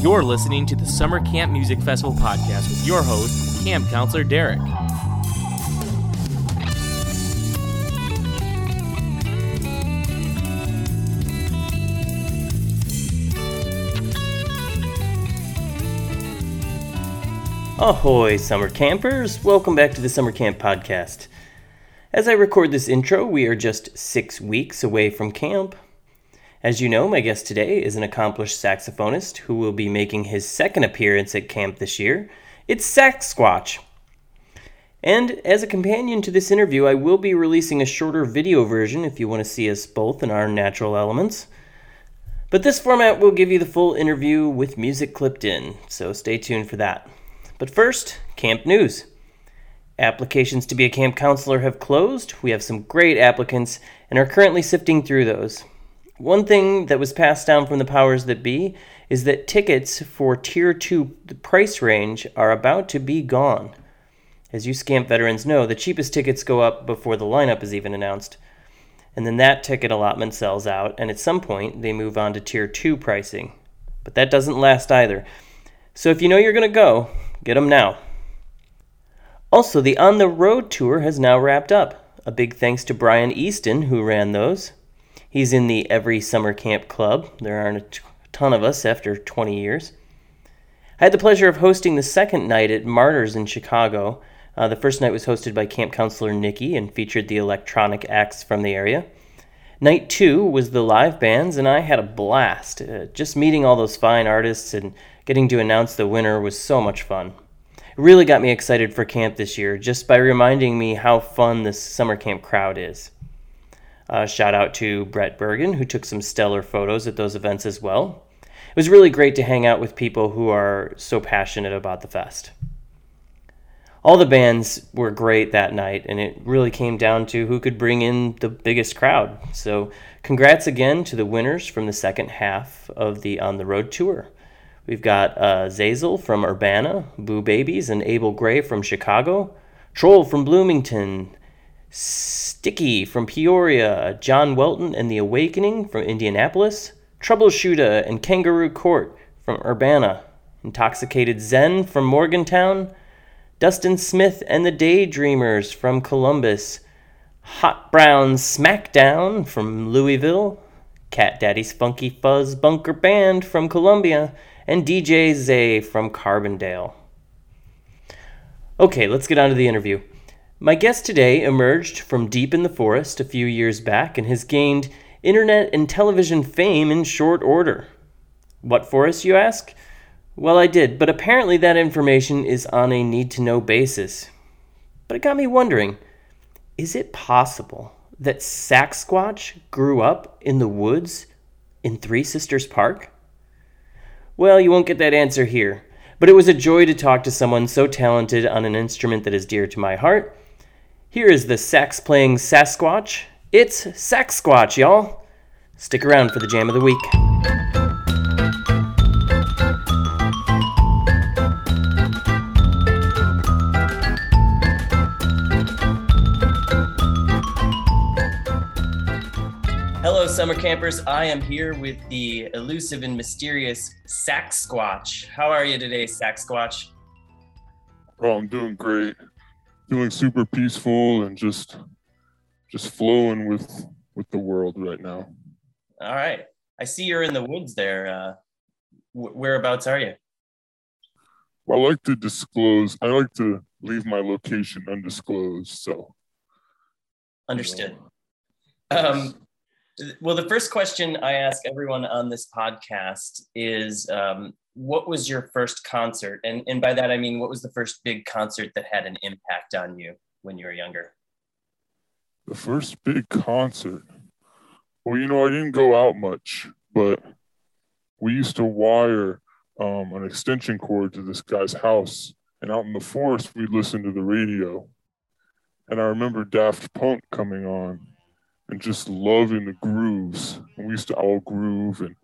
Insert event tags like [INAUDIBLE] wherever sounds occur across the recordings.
You're listening to the Summer Camp Music Festival podcast with your host, Camp Counselor Derek. Ahoy, summer campers! Welcome back to the Summer Camp Podcast. As I record this intro, we are just six weeks away from camp. As you know, my guest today is an accomplished saxophonist who will be making his second appearance at camp this year. It's Saxsquatch. And as a companion to this interview, I will be releasing a shorter video version if you want to see us both in our natural elements. But this format will give you the full interview with music clipped in, so stay tuned for that. But first, camp news. Applications to be a camp counselor have closed. We have some great applicants and are currently sifting through those. One thing that was passed down from the powers that be is that tickets for Tier 2 price range are about to be gone. As you scamp veterans know, the cheapest tickets go up before the lineup is even announced. And then that ticket allotment sells out, and at some point they move on to Tier 2 pricing. But that doesn't last either. So if you know you're going to go, Get them now. Also, the On the Road tour has now wrapped up. A big thanks to Brian Easton, who ran those. He's in the Every Summer Camp Club. There aren't a ton of us after 20 years. I had the pleasure of hosting the second night at Martyrs in Chicago. Uh, the first night was hosted by camp counselor Nikki and featured the electronic acts from the area. Night two was the live bands, and I had a blast. Uh, just meeting all those fine artists and Getting to announce the winner was so much fun. It really got me excited for camp this year just by reminding me how fun this summer camp crowd is. Uh, shout out to Brett Bergen, who took some stellar photos at those events as well. It was really great to hang out with people who are so passionate about the fest. All the bands were great that night, and it really came down to who could bring in the biggest crowd. So, congrats again to the winners from the second half of the On the Road tour. We've got uh, Zazel from Urbana, Boo Babies, and Abel Gray from Chicago, Troll from Bloomington, Sticky from Peoria, John Welton and the Awakening from Indianapolis, Troubleshooter and Kangaroo Court from Urbana, Intoxicated Zen from Morgantown, Dustin Smith and the Daydreamers from Columbus, Hot Brown Smackdown from Louisville, Cat Daddy's Funky Fuzz Bunker Band from Columbia, and DJ Zay from Carbondale. Okay, let's get on to the interview. My guest today emerged from deep in the forest a few years back and has gained internet and television fame in short order. What forest, you ask? Well, I did, but apparently that information is on a need to know basis. But it got me wondering is it possible that Sasquatch grew up in the woods in Three Sisters Park? Well, you won't get that answer here. But it was a joy to talk to someone so talented on an instrument that is dear to my heart. Here is the sax playing Sasquatch. It's Saxsquatch, y'all. Stick around for the jam of the week. Hello, Summer campers. I am here with the elusive and mysterious Saxsquatch. How are you today, Saxsquatch? Oh, I'm doing great. Feeling super peaceful and just just flowing with with the world right now. All right. I see you're in the woods there. Uh, whereabouts are you? Well, I like to disclose. I like to leave my location undisclosed. So, understood. Um, well, the first question I ask everyone on this podcast is um, what was your first concert? And, and by that, I mean, what was the first big concert that had an impact on you when you were younger? The first big concert. Well, you know, I didn't go out much, but we used to wire um, an extension cord to this guy's house. And out in the forest, we'd listen to the radio. And I remember Daft Punk coming on and just loving the grooves. And we used to all groove, and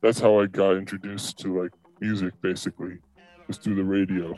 that's how I got introduced to like music, basically, was through the radio.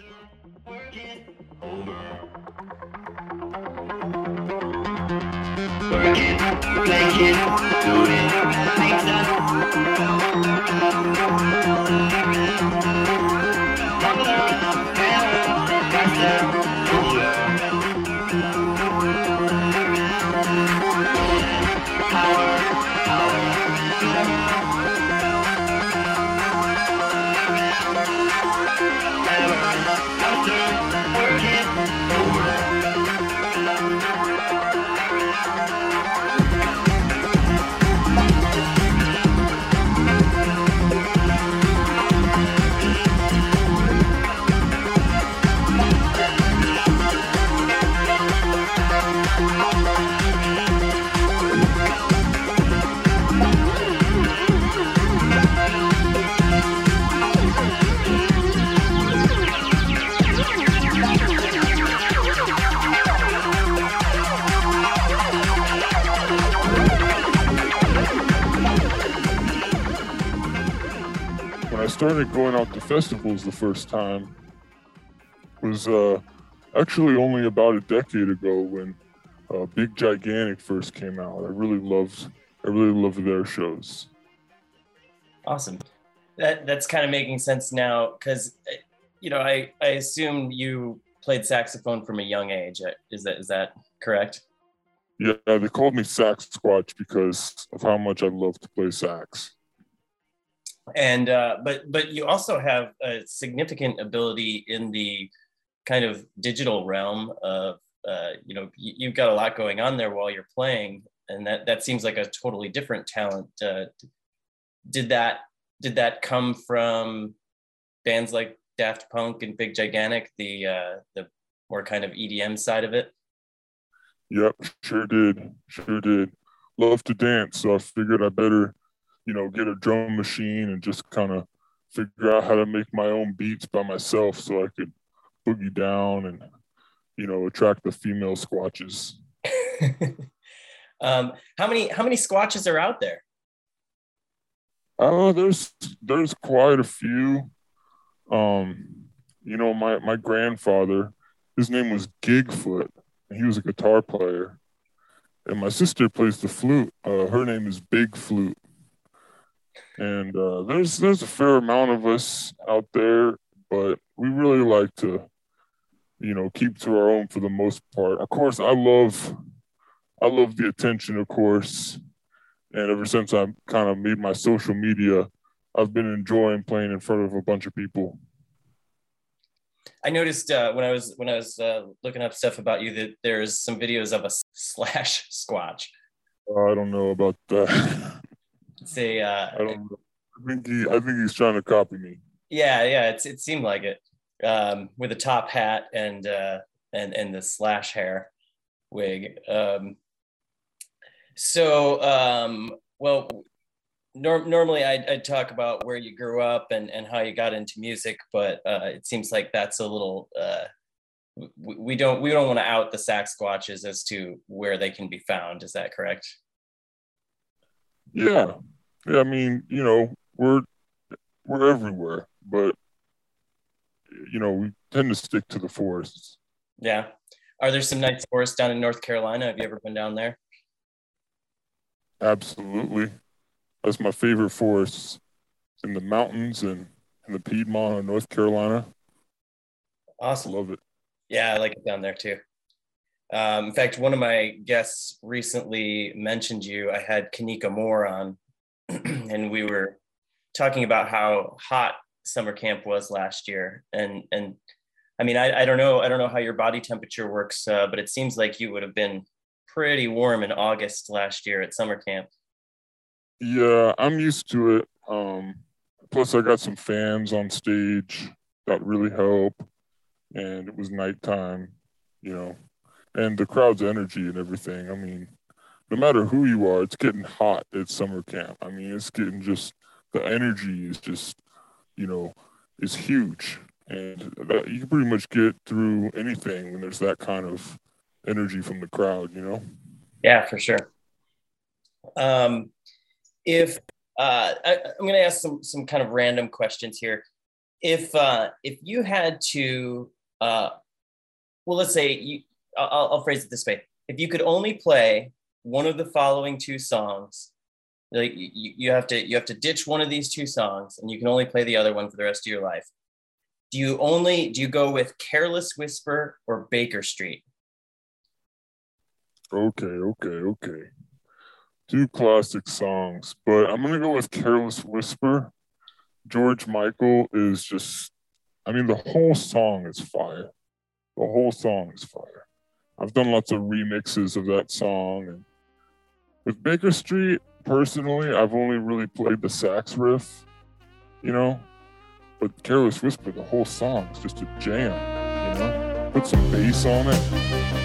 When I started going out to festivals the first time was uh, actually only about a decade ago when uh, Big Gigantic first came out. I really loved I really loved their shows. Awesome. That that's kind of making sense now because you know I I assume you played saxophone from a young age. Uh, Is that is that correct? Yeah, they called me Saxsquatch because of how much I love to play sax. And uh, but but you also have a significant ability in the kind of digital realm of uh, you know you, you've got a lot going on there while you're playing and that that seems like a totally different talent uh, did that did that come from bands like daft punk and big gigantic the uh, the more kind of edm side of it Yep, sure did, sure did. Love to dance, so I figured I better, you know, get a drum machine and just kind of figure out how to make my own beats by myself, so I could boogie down and, you know, attract the female squatches. [LAUGHS] um, how many how many squatches are out there Oh, there's there's quite a few. Um, you know, my my grandfather, his name was Gigfoot, and he was a guitar player. And my sister plays the flute. Uh, her name is Big Flute. And uh, there's there's a fair amount of us out there, but we really like to, you know, keep to our own for the most part. Of course, I love, I love the attention, of course, and ever since I kind of made my social media, I've been enjoying playing in front of a bunch of people. I noticed uh, when I was when I was uh, looking up stuff about you that there's some videos of a [LAUGHS] slash squatch. Uh, I don't know about that. [LAUGHS] It's a uh, I don't know. I think he, I think he's trying to copy me. yeah yeah it's, it seemed like it um, with a top hat and uh, and and the slash hair wig. Um, so um, well, nor- normally I'd, I'd talk about where you grew up and and how you got into music, but uh, it seems like that's a little. Uh, we, we don't we don't want to out the sax squatches as to where they can be found. Is that correct? Yeah, yeah. I mean, you know, we're we're everywhere, but you know, we tend to stick to the forests. Yeah. Are there some nice forests down in North Carolina? Have you ever been down there? Absolutely, that's my favorite forest in the mountains and in the Piedmont of North Carolina. Awesome. Love it. Yeah, I like it down there too. Um, in fact, one of my guests recently mentioned you. I had Kanika Moore on, [CLEARS THROAT] and we were talking about how hot summer camp was last year. And and I mean, I, I don't know, I don't know how your body temperature works, uh, but it seems like you would have been pretty warm in August last year at summer camp. Yeah, I'm used to it. Um, plus, I got some fans on stage that really help, and it was nighttime, you know, and the crowd's energy and everything. I mean, no matter who you are, it's getting hot at summer camp. I mean, it's getting just the energy is just, you know, is huge, and that, you can pretty much get through anything when there's that kind of energy from the crowd, you know. Yeah, for sure. Um, if uh, I, I'm going to ask some some kind of random questions here. If uh, if you had to, uh, well, let's say you, I'll, I'll phrase it this way: if you could only play one of the following two songs, like you, you have to you have to ditch one of these two songs, and you can only play the other one for the rest of your life. Do you only do you go with "Careless Whisper" or "Baker Street"? Okay, okay, okay. Two classic songs, but I'm gonna go with Careless Whisper. George Michael is just I mean, the whole song is fire. The whole song is fire. I've done lots of remixes of that song. And with Baker Street, personally, I've only really played the sax riff, you know. But Careless Whisper, the whole song is just a jam, you know. Put some bass on it.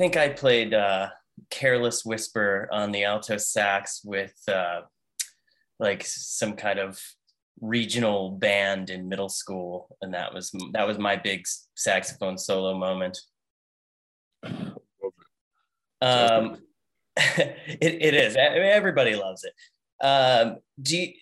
Think I played uh, "Careless Whisper" on the alto sax with uh, like some kind of regional band in middle school, and that was that was my big saxophone solo moment. Um, [LAUGHS] it, it is. I mean, everybody loves it. Um, do you,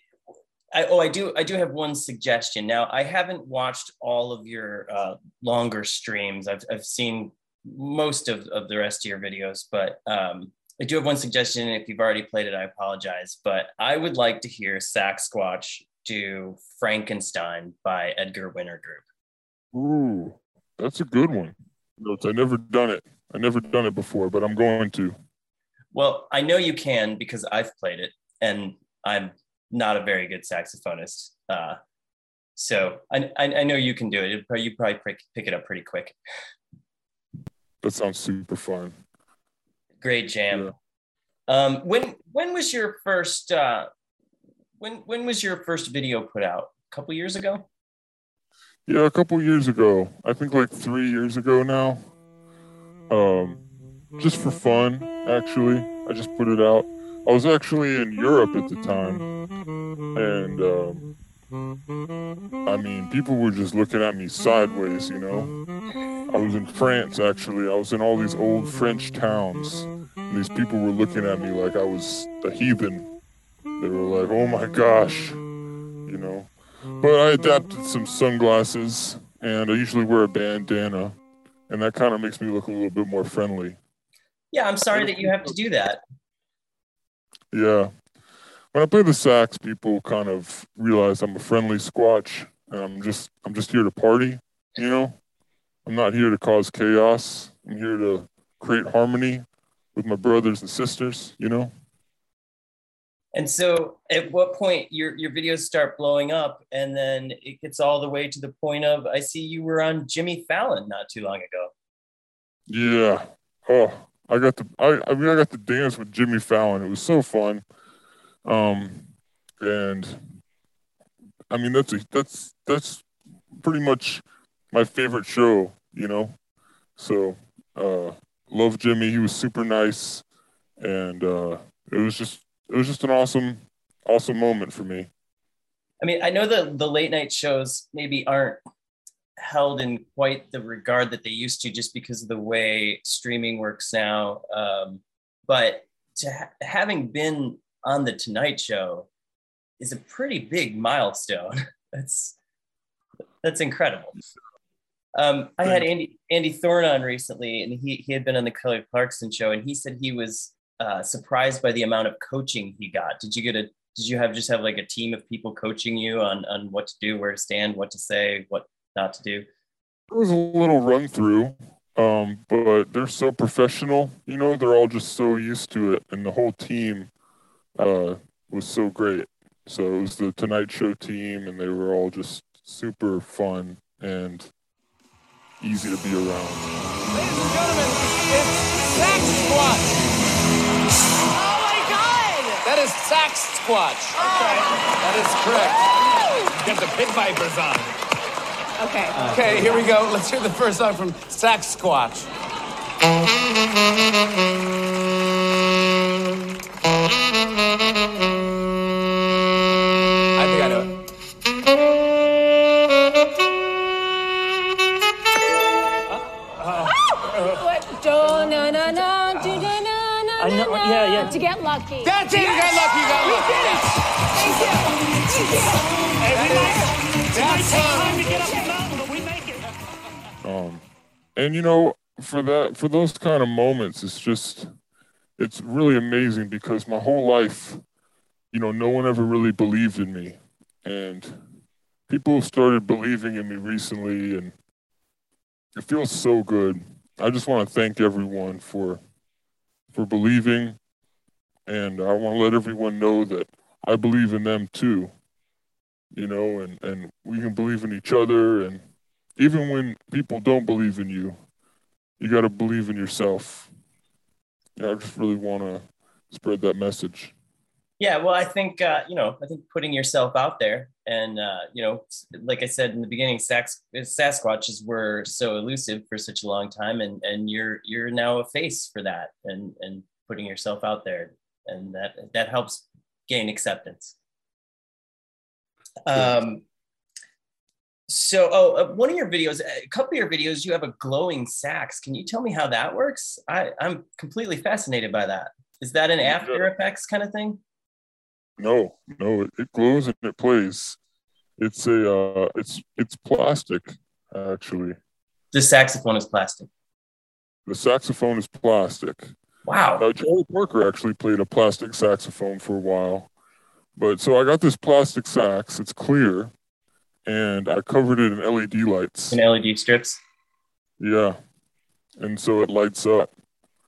I, oh, I do. I do have one suggestion. Now, I haven't watched all of your uh, longer streams. I've I've seen most of, of the rest of your videos, but um, I do have one suggestion. If you've already played it, I apologize. But I would like to hear Saxsquatch do Frankenstein by Edgar Winter Group. Ooh, that's a good one. I never done it. I never done it before, but I'm going to. Well, I know you can because I've played it, and I'm not a very good saxophonist. Uh, so I, I, I know you can do it. Probably- You probably pick, pick it up pretty quick. That sounds super fun. Great jam. Yeah. Um, when when was your first uh, when when was your first video put out? A couple years ago. Yeah, a couple years ago. I think like three years ago now. Um, just for fun, actually. I just put it out. I was actually in Europe at the time, and um, I mean, people were just looking at me sideways, you know. I was in France actually. I was in all these old French towns. And these people were looking at me like I was a heathen. They were like, "Oh my gosh," you know. But I adapted some sunglasses, and I usually wear a bandana, and that kind of makes me look a little bit more friendly. Yeah, I'm sorry that you have to do that. Yeah. When I play the sax, people kind of realize I'm a friendly squatch, and I'm just I'm just here to party. You know, I'm not here to cause chaos. I'm here to create harmony with my brothers and sisters. You know. And so, at what point your your videos start blowing up, and then it gets all the way to the point of I see you were on Jimmy Fallon not too long ago. Yeah. Oh, I got to I, I mean I got to dance with Jimmy Fallon. It was so fun. Um and I mean that's a that's that's pretty much my favorite show, you know. So uh love Jimmy. He was super nice and uh it was just it was just an awesome awesome moment for me. I mean, I know that the late night shows maybe aren't held in quite the regard that they used to, just because of the way streaming works now. Um, but to ha- having been on the Tonight Show is a pretty big milestone. [LAUGHS] that's that's incredible. Um, I had Andy Andy Thorne on recently, and he he had been on the Kelly Clarkson show, and he said he was uh, surprised by the amount of coaching he got. Did you get a did you have just have like a team of people coaching you on on what to do, where to stand, what to say, what not to do? It was a little run through, um, but they're so professional. You know, they're all just so used to it, and the whole team uh, was so great. So it was the Tonight Show team, and they were all just super fun and easy to be around. Ladies and gentlemen, it's Sax Squatch. Oh my god! That is Saxsquatch. Okay. That is correct. Get the pit vipers on. Okay. Okay, here we go. Let's hear the first song from Saxsquatch. [LAUGHS] lucky. That's it. You got lucky. You got We lucky. did it. Thank you. Thank you. Hey, we might- it might take time to get up the mountain, but we make it. Um, and you know, for that, for those kind of moments, it's just, it's really amazing because my whole life, you know, no one ever really believed in me, and people started believing in me recently, and it feels so good. I just want to thank everyone for, for believing, and I want to let everyone know that I believe in them too. You know, and and we can believe in each other and even when people don't believe in you, you got to believe in yourself. Yeah, I just really want to spread that message. Yeah, well, I think uh, you know, I think putting yourself out there, and uh, you know, like I said in the beginning, Sax- Sasquatches were so elusive for such a long time, and and you're you're now a face for that, and and putting yourself out there, and that that helps gain acceptance. Um, so, oh, uh, one of your videos, a couple of your videos, you have a glowing sax. Can you tell me how that works? I, I'm completely fascinated by that. Is that an After Effects kind of thing? No, no, it, it glows and it plays. It's a, uh, it's it's plastic actually. The saxophone is plastic. The saxophone is plastic. Wow. Now, Charlie Parker actually played a plastic saxophone for a while, but so I got this plastic sax. It's clear, and I covered it in LED lights. In LED strips. Yeah, and so it lights up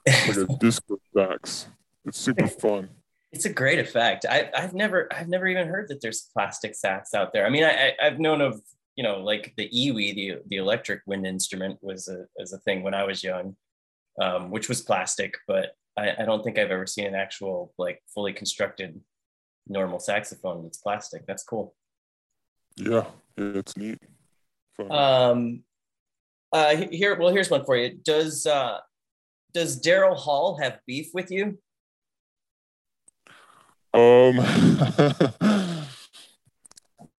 like a [LAUGHS] disco sax. It's super fun. It's a great effect. I, I've never, I've never even heard that there's plastic sax out there. I mean, I, I, have known of, you know, like the EWI, the the electric wind instrument, was a was a thing when I was young, um, which was plastic. But I, I don't think I've ever seen an actual like fully constructed normal saxophone that's plastic. That's cool. Yeah, it's neat. Fun. Um, uh, here, well, here's one for you. Does uh, does Daryl Hall have beef with you? Um, [LAUGHS]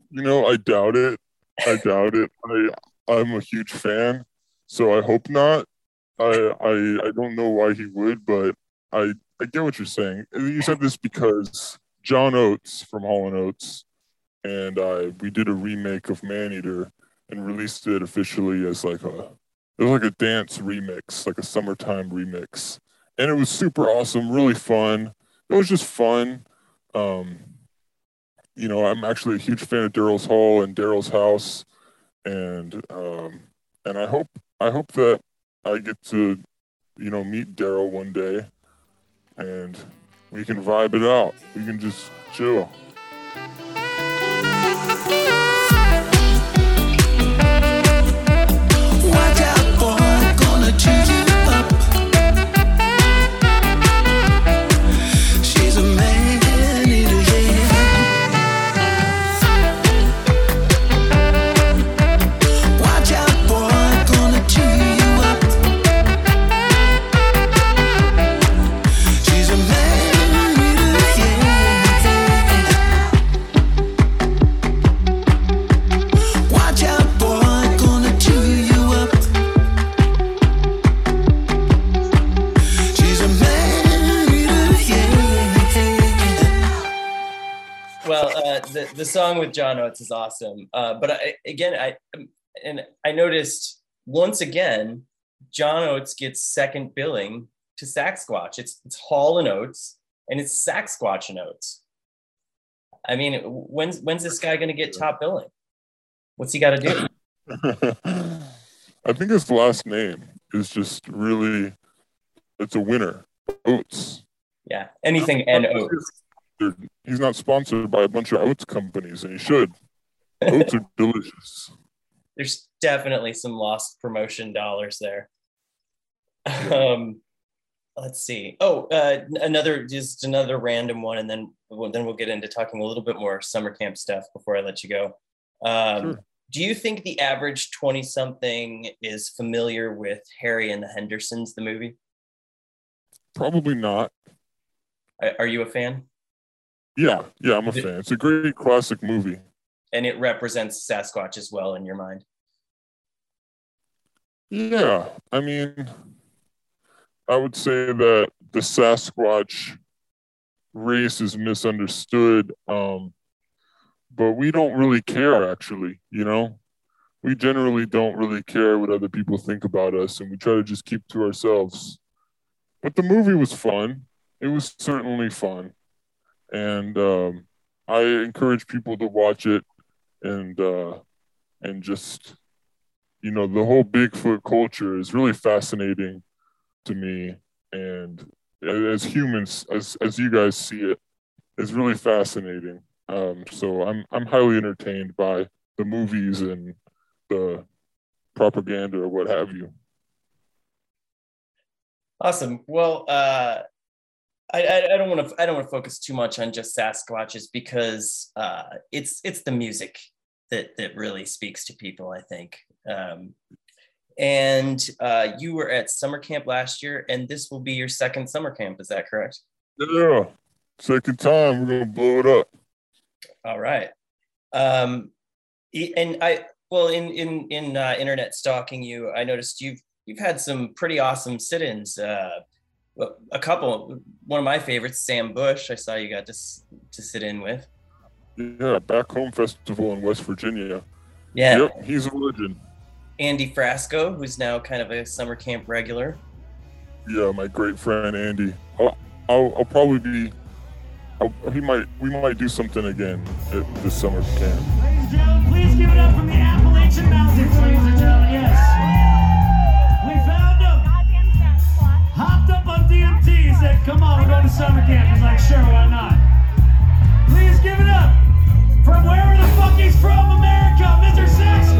you know, I doubt it. I doubt it. I I'm a huge fan, so I hope not. I I I don't know why he would, but I I get what you're saying. You said this because John Oates from Hall and Oates and I we did a remake of Man Eater and released it officially as like a it was like a dance remix, like a summertime remix, and it was super awesome, really fun. It was just fun. Um, you know, I'm actually a huge fan of Daryl's Hall and Daryl's house, and um, and I hope I hope that I get to, you know, meet Daryl one day, and we can vibe it out. We can just chill. The the song with John Oates is awesome. Uh, but I, again, I and I noticed once again, John Oates gets second billing to Saxsquatch. It's it's Hall and Oates, and it's Saxsquatch and Oates. I mean, when's when's this guy going to get top billing? What's he got to do? [LAUGHS] [LAUGHS] I think his last name is just really it's a winner. Oats. Yeah, anything and Oates. He's not sponsored by a bunch of oats companies, and he should. Oats are [LAUGHS] delicious. There's definitely some lost promotion dollars there. Um, let's see. Oh, uh, another just another random one, and then we'll, then we'll get into talking a little bit more summer camp stuff before I let you go. Um, Sure. Do you think the average twenty something is familiar with Harry and the Hendersons, the movie? Probably not. Are you a fan? Yeah, yeah, I'm a fan. It's a great classic movie. And it represents Sasquatch as well in your mind. Yeah, I mean, I would say that the Sasquatch race is misunderstood. Um, but we don't really care, actually, you know? We generally don't really care what other people think about us, and we try to just keep to ourselves. But the movie was fun. It was certainly fun. And um, I encourage people to watch it and uh, and just you know the whole Bigfoot culture is really fascinating to me and as humans as as you guys see it it's really fascinating um, so I'm I'm highly entertained by the movies and the propaganda or what have you. Awesome. Well, uh, I, I, don't want to I don't want to focus too much on just Sasquatches because uh, it's it's the music that that really speaks to people. I think. Um, and uh, you were at summer camp last year, and this will be your second summer camp. Is that correct? Yeah, second time we're gonna blow it up. All right. Um, and I well in in in uh, internet stalking you, I noticed you've you've had some pretty awesome sit-ins. Uh, a couple. One of my favorites, Sam Bush. I saw you got to to sit in with. Yeah, back home festival in West Virginia. Yeah. Yep, he's a legend. Andy Frasco, who's now kind of a summer camp regular. Yeah, my great friend Andy. I'll, I'll, I'll probably be. I'll, he might. We might do something again at this summer camp. Ladies and gentlemen, please give it up from the Appalachian Mountains, ladies and gentlemen. Yes. Said, come on, we're going to summer camp. He's like, sure, why not? Please give it up from wherever the fuck he's from, America, Mr. Sasquatch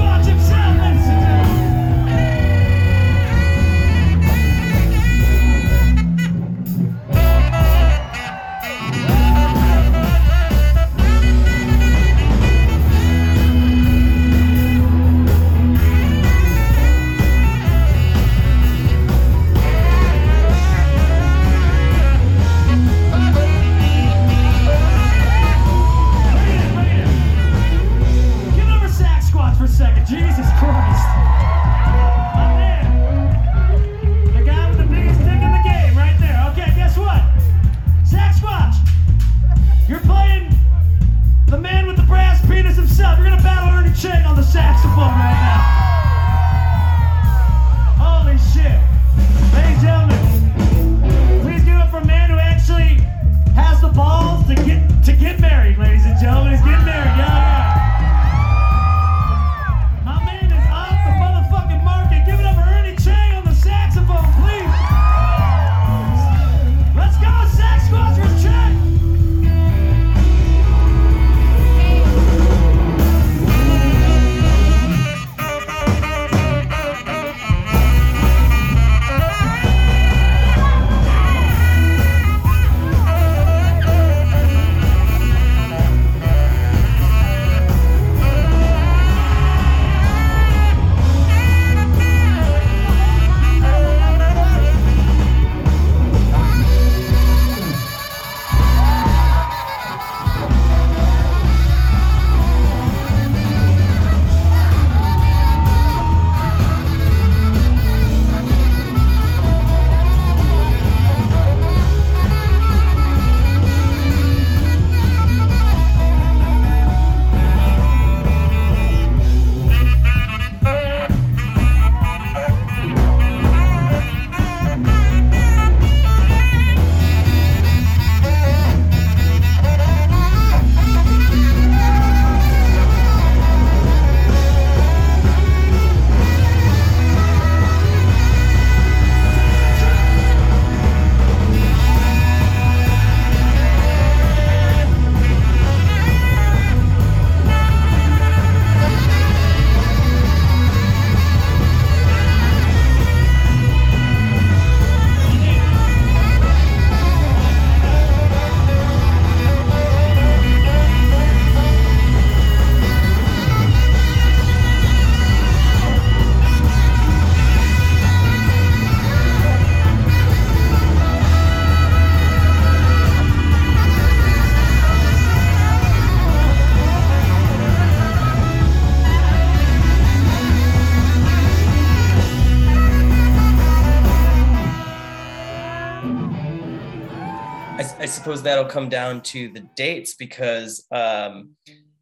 that'll come down to the dates because um,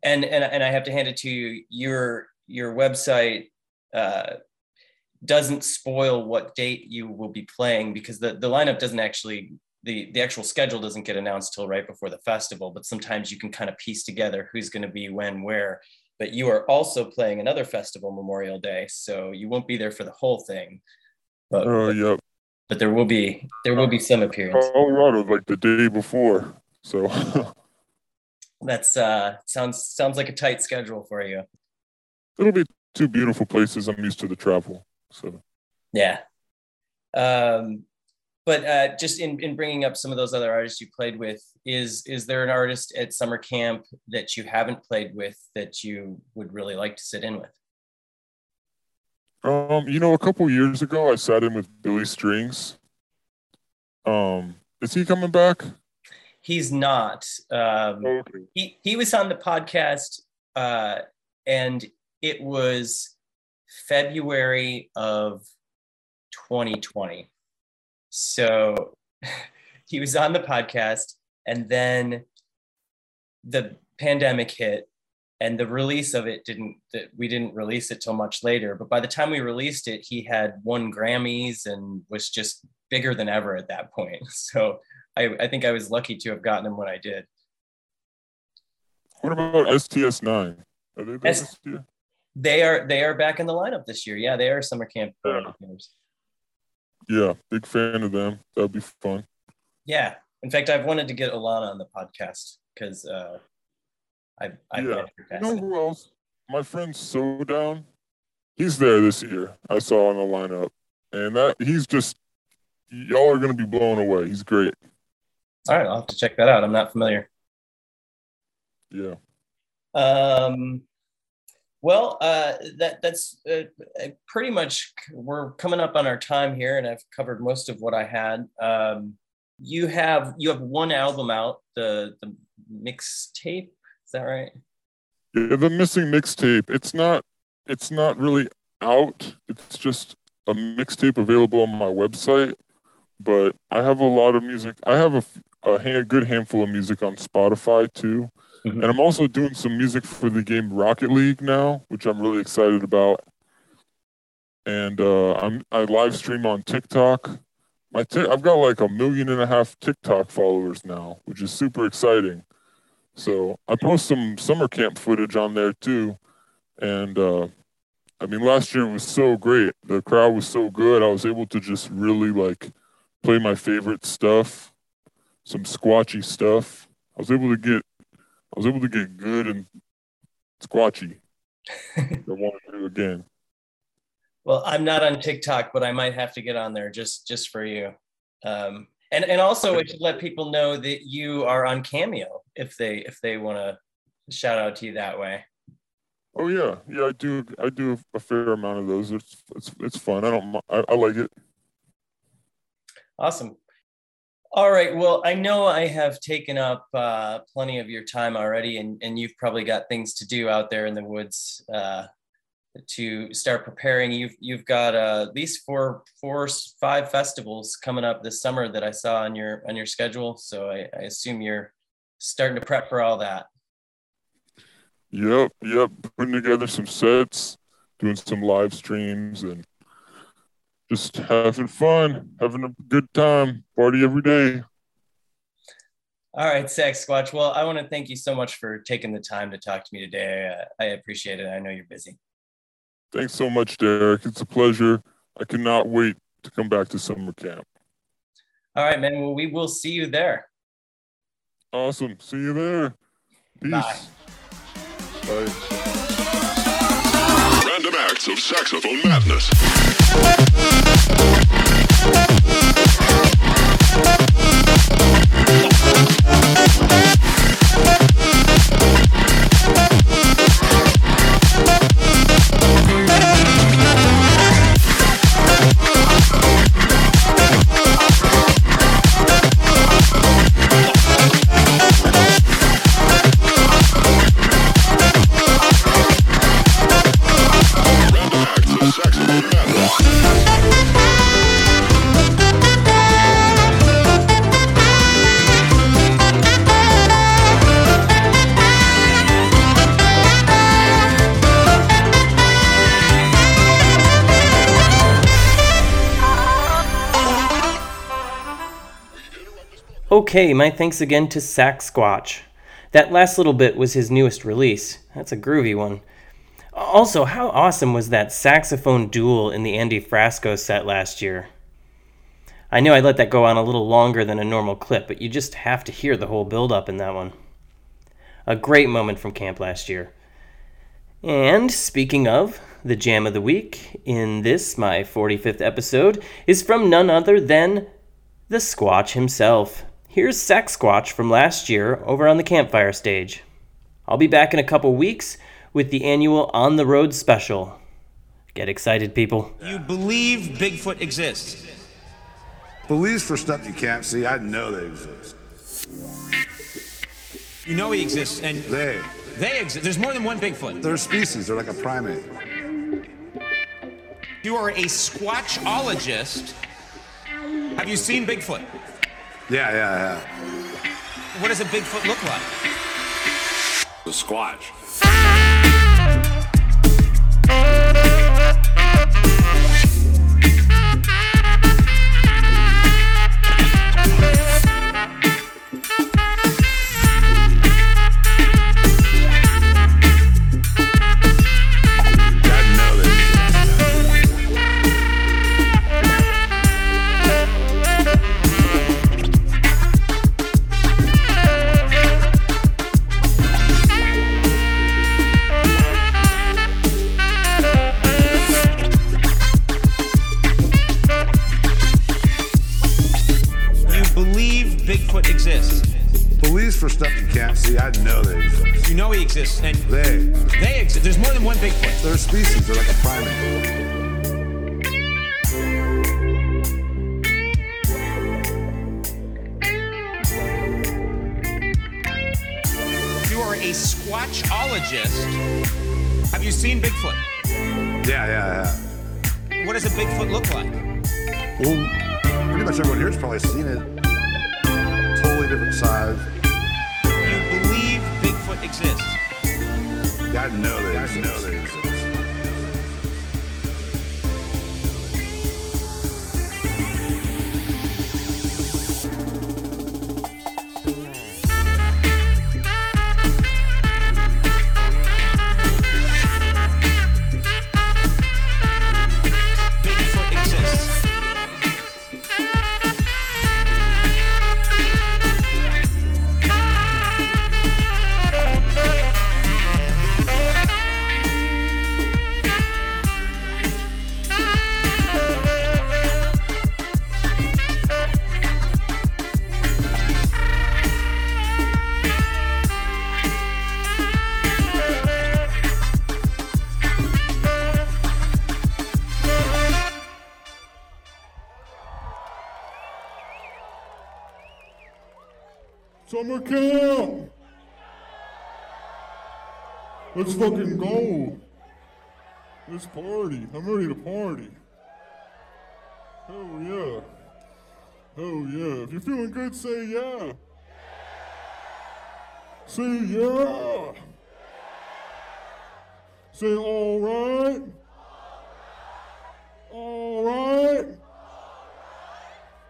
and and and I have to hand it to you. Your your website uh, doesn't spoil what date you will be playing because the the lineup doesn't actually the the actual schedule doesn't get announced till right before the festival. But sometimes you can kind of piece together who's going to be when where. But you are also playing another festival Memorial Day, so you won't be there for the whole thing. But Oh, yep. But there will be there will be some appearance. Colorado like the day before. So [LAUGHS] That's uh sounds sounds like a tight schedule for you. it'll be two beautiful places. I'm used to the travel. So Yeah. Um, but uh, just in, in bringing up some of those other artists you played with, is is there an artist at summer camp that you haven't played with that you would really like to sit in with? Um, you know, a couple years ago, I sat in with Billy Strings. Um, is he coming back? He's not. Um, Okay. he he was on the podcast, uh, and it was February of 2020. So [LAUGHS] he was on the podcast, and then the pandemic hit, and the release of it didn't. That we didn't release it till much later. But by the time we released it, he had won Grammys and was just bigger than ever at that point. [LAUGHS] So I, I think I was lucky to have gotten him when I did. What about STS nine? Are they there S-? They are they are back in the lineup this year. Yeah, they are summer camp Yeah. Yeah, big fan of them. That'd be fun. Yeah. In fact, I've wanted to get Alana on the podcast because uh, I've I've Yeah. You know who else? My friend SoDown. He's there this year. I saw on the lineup, and that he's just y'all are gonna be blown away. He's great. All right, I'll have to check that out. I'm not familiar. Yeah. Um, well, uh, that that's uh, uh, pretty much. We're coming up on our time here, and I've covered most of what I had. Um, you have you have one album out, the the mixtape. Is that right? Yeah, the missing mixtape. It's not. It's not really out. It's just a mixtape available on my website. But I have a lot of music. I have a, f- a ha- good handful of music on Spotify too, Mhm. and I'm also doing some music for the game Rocket League now, which I'm really excited about. And uh, I'm I live stream on TikTok. My ti- I've got like a million and a half TikTok followers now, which is super exciting. So I post some summer camp footage on there too. And uh, I mean, last year was so great. The crowd was so good. I was able to just really like play my favorite stuff, some squatchy stuff. I was able to get, I was able to get good and squatchy. I want to do again. Well, I'm not on TikTok, but I might have to get on there just just for you. Um, and and also, I should let people know that you are on Cameo if they if they want to shout out to you that way. Oh yeah, yeah. I do. I do a fair amount of those. It's it's it's fun. I don't. I, I like it. Awesome. All right. Well, I know I have taken up uh, plenty of your time already, and, and you've probably got things to do out there in the woods uh, to start preparing. You've you've got uh, at least four, four, five festivals coming up this summer that I saw on your on your schedule. So I, I assume you're starting to prep for all that. Yep, yep. Putting together some sets, doing some live streams, and just having fun, having a good time, party every day. All right, Saxsquatch. Well, I want to thank you so much for taking the time to talk to me today. Uh, I appreciate it. I know you're busy. Thanks so much, Derek. It's a pleasure. I cannot wait to come back to summer camp. All right, man. Well, we will see you there. Awesome. See you there. Peace. Bye. Bye. Random acts of saxophone madness. Random acts of saxophone madness. Okay, my thanks again to Saxsquatch. That last little bit was his newest release. That's a groovy one. Also, how awesome was that saxophone duel in the Andy Frasco set last year? I know I let that go on a little longer than a normal clip, but you just have to hear the whole build up in that one. A great moment from camp last year. And speaking of, the jam of the week in this, my 45th episode, is from none other than the Squatch himself. Here's Saxsquatch from last year over on the campfire stage. I'll be back in a couple weeks with the annual On the Road special. Get excited, people. You believe Bigfoot exists. Believes for stuff you can't see. I know they exist. You know he exists, and They, they exist. There's more than one Bigfoot. they're a species. They're like a primate. You are a Squatchologist. Have you seen Bigfoot? Yeah, yeah, yeah. What does a Bigfoot look like? The Squatch. Fucking go! Let's party. I'm ready to party. Hell yeah. Hell yeah. If you're feeling good, say yeah. Say yeah. Say alright. Alright.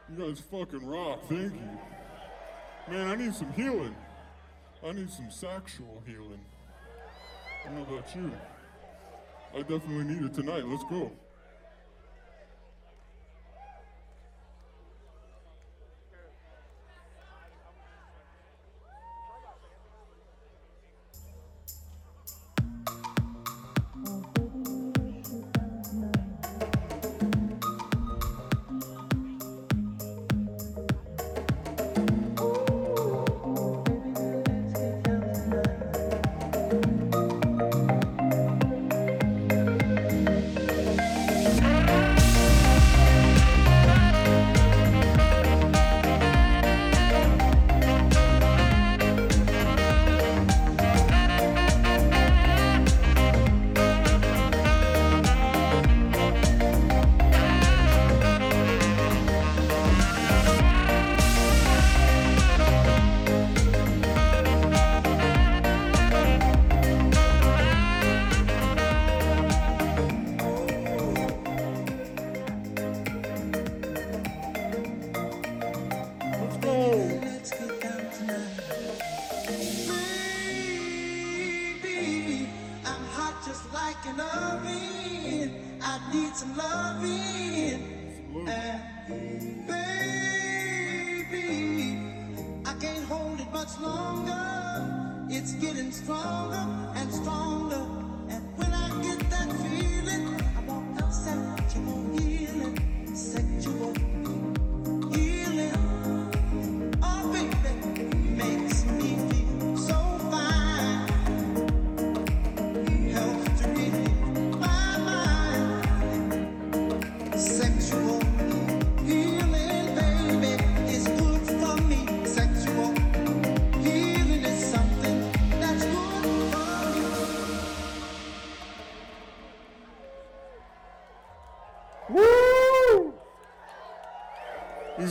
You guys fucking rock. Thank you. Man, I need some healing. I need some sexual healing. I don't know about you. I definitely need it tonight. Let's go.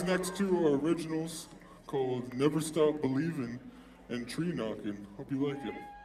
next two are originals called Never Stop Believing and Tree Knocking. Hope you like it.